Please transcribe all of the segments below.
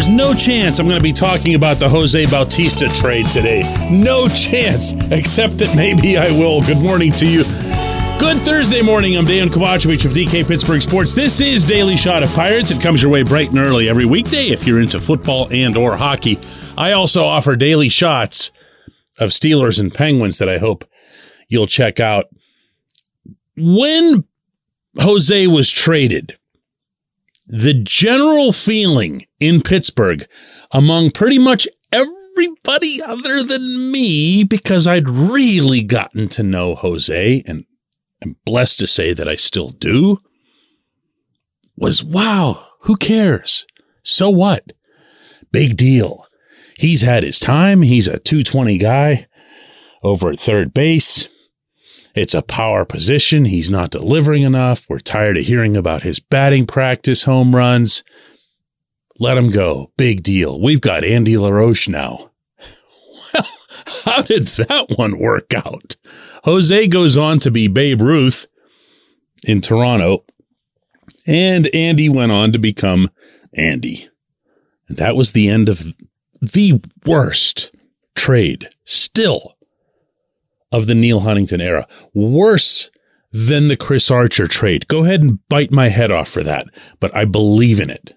There's no chance I'm going to be talking about the Jose Bautista trade today. No chance, except that maybe I will. Good morning to you. Good Thursday morning. I'm Dan Kovacevic of DK Pittsburgh Sports. This is Daily Shot of Pirates. It comes your way bright and early every weekday if you're into football and or hockey. I also offer daily shots of Steelers and Penguins that I hope you'll check out. When Jose was traded, the general feeling in Pittsburgh among pretty much everybody other than me, because I'd really gotten to know Jose and I'm blessed to say that I still do, was wow, who cares? So what? Big deal. He's had his time. He's a 220 guy over at third base. It's a power position. He's not delivering enough. We're tired of hearing about his batting practice home runs. Let him go. Big deal. We've got Andy LaRoche now. Well, how did that one work out? Jose goes on to be Babe Ruth in Toronto, and Andy went on to become Andy. And that was the end of the worst trade still of the Neal Huntington era. Worse than the Chris Archer trade. Go ahead and bite my head off for that, but I believe in it.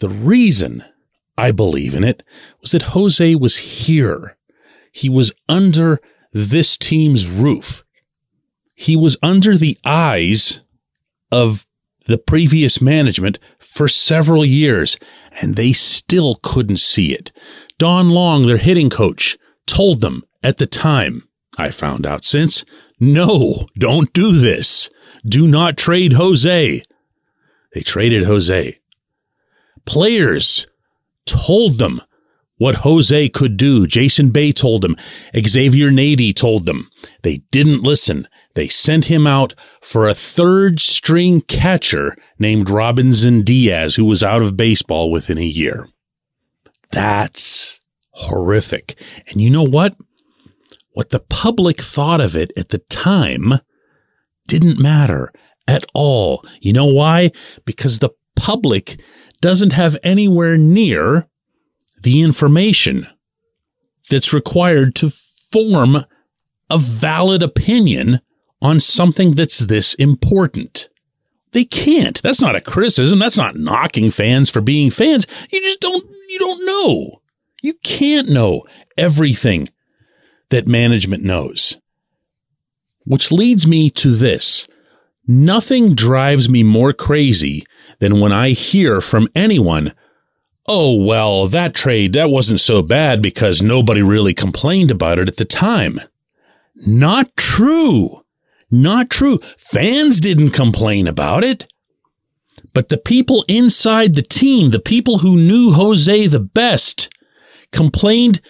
The reason I believe in it was that Jose was here. He was under this team's roof. He was under the eyes of the previous management for several years, and they still couldn't see it. Don Long, their hitting coach, told them at the time, I found out since, no, don't do this. Do not trade Jose. They traded Jose. Players told them what Jose could do. Jason Bay told them. Xavier Nady told them. They didn't listen. They sent him out for a third string catcher named Robinson Diaz, who was out of baseball within a year. That's horrific. And you know what? What the public thought of it at the time didn't matter at all. You know why? Because the public doesn't have anywhere near the information that's required to form a valid opinion on something that's this important. They can't. That's not a criticism. That's not knocking fans for being fans. You just don't, you don't know. You can't know everything that management knows. Which leads me to this. Nothing drives me more crazy than when I hear from anyone oh, well, that trade, that wasn't so bad because nobody really complained about it at the time. Not true. Not true. Fans didn't complain about it. But the people inside the team, the people who knew Jose the best, complained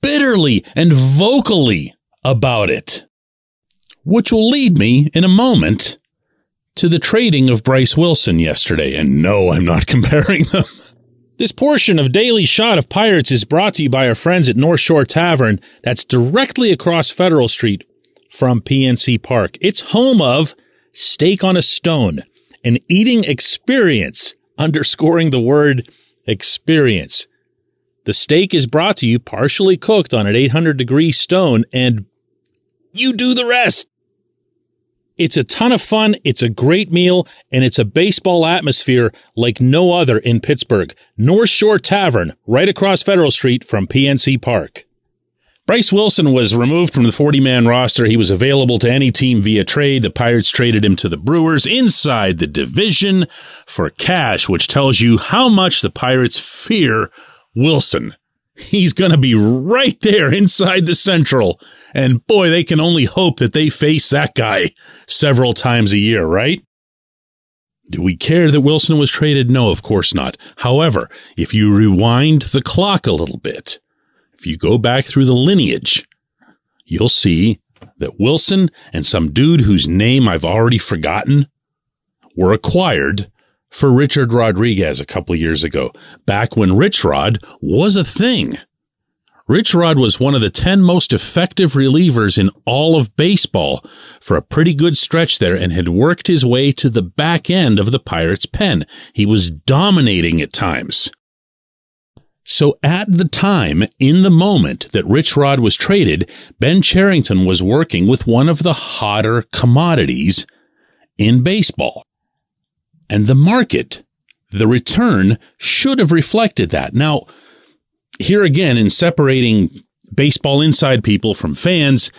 bitterly and vocally about it. Which will lead me in a moment to the trading of Bryce Wilson yesterday. And no, I'm not comparing them. This portion of Daily Shot of Pirates is brought to you by our friends at North Shore Tavern, that's directly across Federal Street from PNC Park. It's home of Steak on a Stone, an eating experience, underscoring the word experience. The steak is brought to you partially cooked on an 800 degree stone, and you do the rest. It's a ton of fun. It's a great meal and it's a baseball atmosphere like no other in Pittsburgh. North Shore Tavern, right across Federal Street from PNC Park. Bryce Wilson was removed from the 40 man roster. He was available to any team via trade. The Pirates traded him to the Brewers inside the division for cash, which tells you how much the Pirates fear Wilson. He's going to be right there inside the Central. And boy, they can only hope that they face that guy several times a year, right? Do we care that Wilson was traded? No, of course not. However, if you rewind the clock a little bit, if you go back through the lineage, you'll see that Wilson and some dude whose name I've already forgotten were acquired for Richard Rodriguez a couple years ago, back when Rich Rod was a thing. Rich Rod was one of the 10 most effective relievers in all of baseball for a pretty good stretch there and had worked his way to the back end of the Pirates' pen. He was dominating at times. So at the time, in the moment that Rich Rod was traded, Ben Cherington was working with one of the hotter commodities in baseball. And the market, the return should have reflected that. Now, here again, in separating baseball inside people from fans,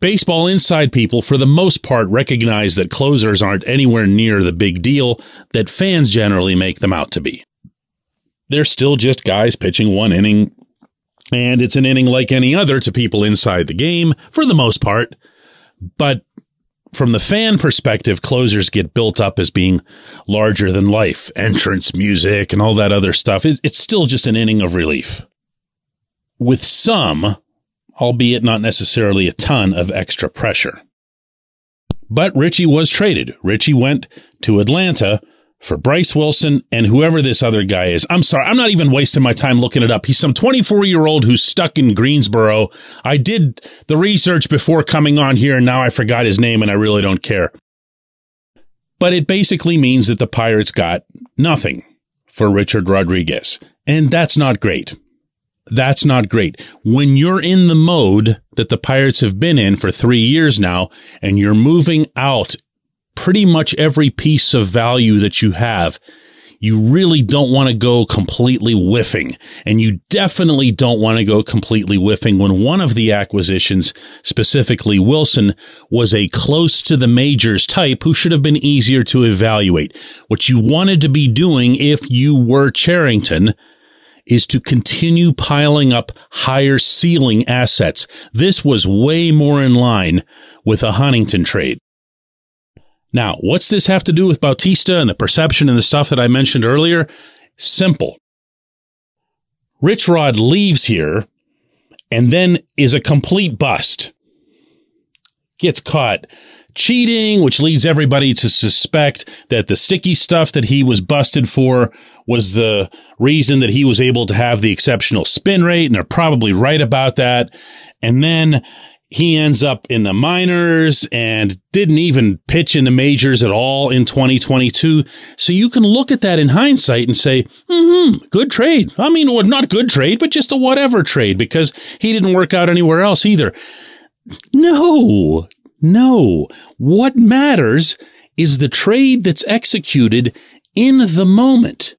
baseball inside people, for the most part, recognize that closers aren't anywhere near the big deal that fans generally make them out to be they're still just guys pitching one inning. And it's an inning like any other to people inside the game for the most part. But from the fan perspective, closers get built up as being larger than life, entrance music and all that other stuff. It's still just an inning of relief. With some, albeit not necessarily a ton of extra pressure. But Richie was traded. Richie went to Atlanta for Bryce Wilson and whoever this other guy is. I'm sorry, I'm not even wasting my time looking it up. He's some 24 year old who's stuck in Greensboro. I did the research before coming on here and now I forgot his name and I really don't care. But it basically means that the Pirates got nothing for Richard Rodriguez. And that's not great. That's not great. When you're in the mode that the Pirates have been in for three years now and you're moving out pretty much every piece of value that you have. You really don't want to go completely whiffing. And you definitely don't want to go completely whiffing when one of the acquisitions, specifically Wilson, was a close to the majors type who should have been easier to evaluate. What you wanted to be doing if you were Cherington is to continue piling up higher ceiling assets. This was way more in line with a Huntington trade. Now, what's this have to do with Bautista and the perception and the stuff that I mentioned earlier? Simple. Rich Rod leaves here and then is a complete bust. Gets caught cheating, which leads everybody to suspect that the sticky stuff that he was busted for was the reason that he was able to have the exceptional spin rate. And they're probably right about that. And then he ends up in the minors and didn't even pitch in the majors at all in 2022. So you can look at that in hindsight and say, hmm good trade. I mean, not good trade, but just a whatever trade because he didn't work out anywhere else either. No, no. What matters is the trade that's executed in the moment.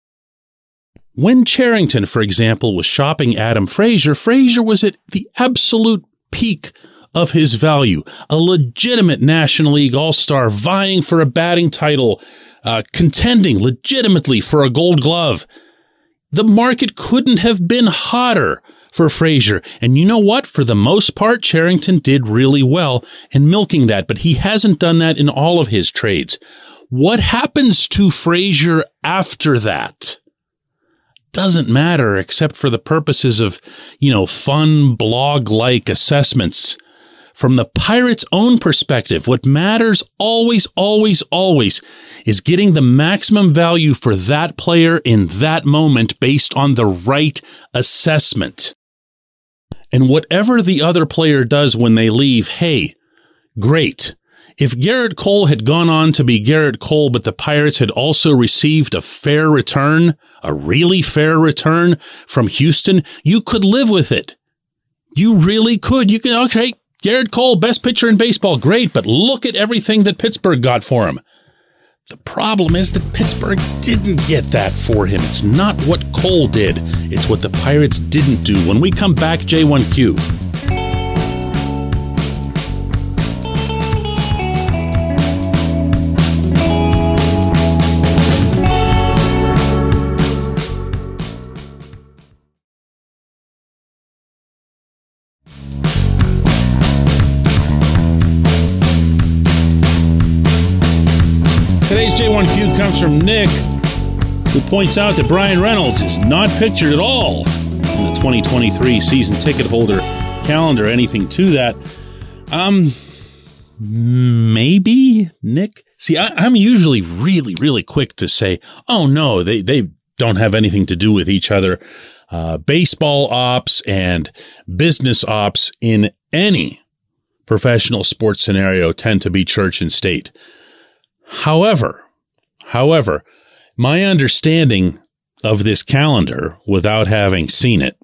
When Cherington, for example, was shopping Adam Frazier, Frazier was at the absolute peak of his value, a legitimate National League All Star vying for a batting title, uh, contending legitimately for a gold glove. The market couldn't have been hotter for Frazier. And you know what? For the most part, Cherington did really well in milking that, but he hasn't done that in all of his trades. What happens to Frazier after that? Doesn't matter except for the purposes of, you know, fun blog like assessments from the pirate's own perspective, what matters always, always, always is getting the maximum value for that player in that moment based on the right assessment. And whatever the other player does when they leave, hey, great. If Gerrit Cole had gone on to be Gerrit Cole, but the Pirates had also received a fair return, a really fair return from Houston, you could live with it. You really could. You can, okay, Gerrit Cole, best pitcher in baseball, great, but look at everything that Pittsburgh got for him. The problem is that Pittsburgh didn't get that for him. It's not what Cole did, it's what the Pirates didn't do. When we come back, J1Q. Comes from Nick, who points out that Bryan Reynolds is not pictured at all in the 2023 season ticket holder calendar. Anything to that? Um, maybe Nick. See, I, am usually really, really quick to say, "Oh no, they they don't have anything to do with each other." Uh, baseball ops and business ops in any professional sports scenario tend to be church and state. However, however, my understanding of this calendar without having seen it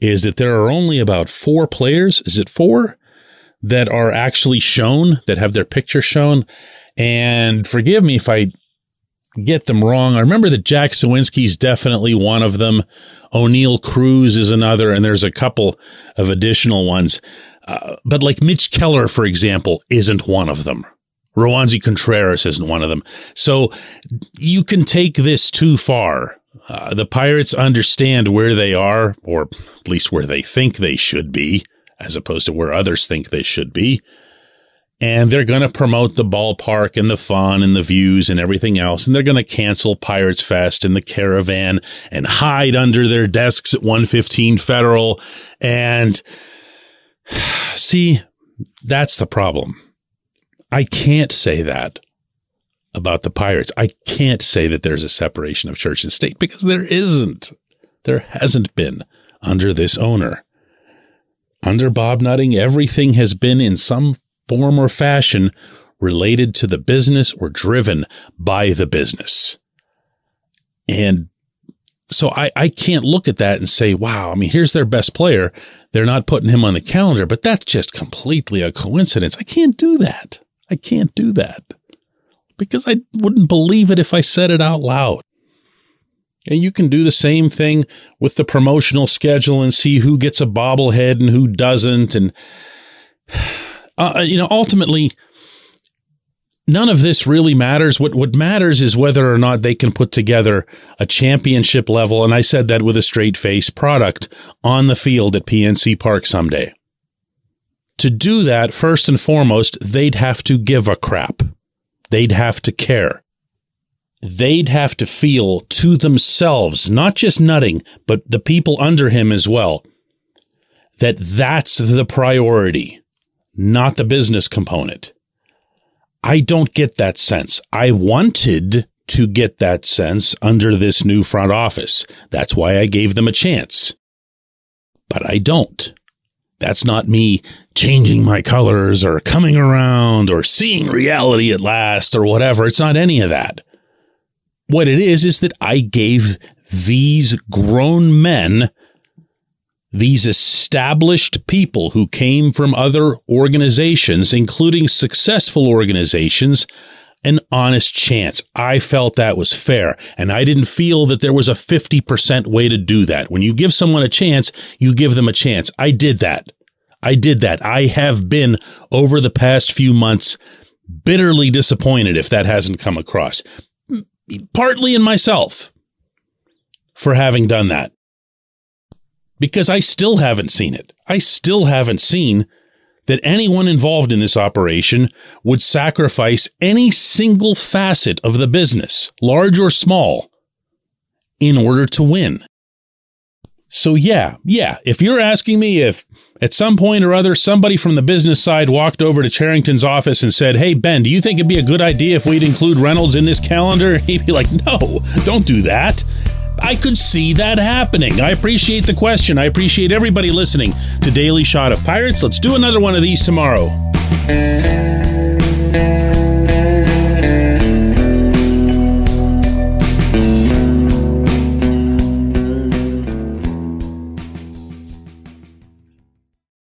is that there are only about four players. Is it four that are actually shown that have their picture shown? And forgive me if I get them wrong. I remember that Jack Suwinski's definitely one of them. Oneil Cruz is another, and there's a couple of additional ones. Uh, but like Mitch Keller, for example, isn't one of them. Roansy Contreras isn't one of them. So you can take this too far. Uh, the Pirates understand where they are, or at least where they think they should be, as opposed to where others think they should be and they're going to promote the ballpark and the fun and the views and everything else. And they're going to cancel Pirates Fest and the caravan and hide under their desks at 115 Federal. And see, that's the problem. I can't say that about the Pirates. I can't say that there's a separation of church and state because there isn't. There hasn't been under this owner. Under Bob Nutting, everything has been in some form or fashion related to the business or driven by the business. And so I, I can't look at that and say, wow, I mean, here's their best player. They're not putting him on the calendar, but that's just completely a coincidence. I can't do that. I can't do that because I wouldn't believe it if I said it out loud. And you can do the same thing with the promotional schedule and see who gets a bobblehead and who doesn't. And uh, you know, ultimately, none of this really matters. What what matters is whether or not they can put together a championship level, and I said that with a straight face product on the field at PNC Park someday. To do that, first and foremost, they'd have to give a crap. They'd have to care. They'd have to feel to themselves, not just nutting, but the people under him as well, that that's the priority not the business component. I don't get that sense. I wanted to get that sense under this new front office. That's why I gave them a chance. But I don't. That's not me changing my colors or coming around or seeing reality at last or whatever. It's not any of that. What it is, is that I gave these grown men these established people who came from other organizations, including successful organizations, an honest chance. I felt that was fair. And I didn't feel that there was a 50% way to do that. When you give someone a chance, you give them a chance. I did that. I did that. I have been over the past few months bitterly disappointed if that hasn't come across. Partly in myself for having done that because I still haven't seen it. I still haven't seen that anyone involved in this operation would sacrifice any single facet of the business, large or small, in order to win. So, yeah, yeah, if you're asking me if at some point or other somebody from the business side walked over to Cherington's office and said, Hey, Ben, do you think it'd be a good idea if we'd include Reynolds in this calendar? He'd be like, No, don't do that. I could see that happening. I appreciate the question. I appreciate everybody listening to Daily Shot of Pirates. Let's do another one of these tomorrow.